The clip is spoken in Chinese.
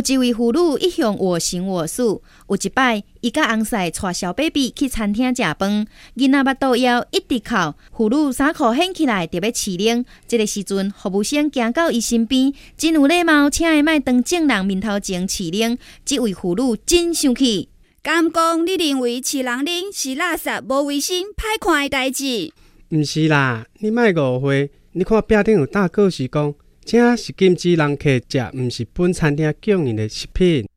一位妇女一向我行我素，有一摆，伊甲翁婿带小 baby 去餐厅食饭，囡仔巴肚枵一直哭，妇女衫裤掀起来，特别饲冷。这个时阵，服务生行到伊身边，真有礼貌，请伊莫当众人面头前饲冷。这位妇女真生气，敢讲你认为饲人冷是垃圾、无卫生、歹看的代志？毋是啦，你莫误会，你看壁顶有大告示讲。这是禁止人客食，毋是本餐厅供应的食品。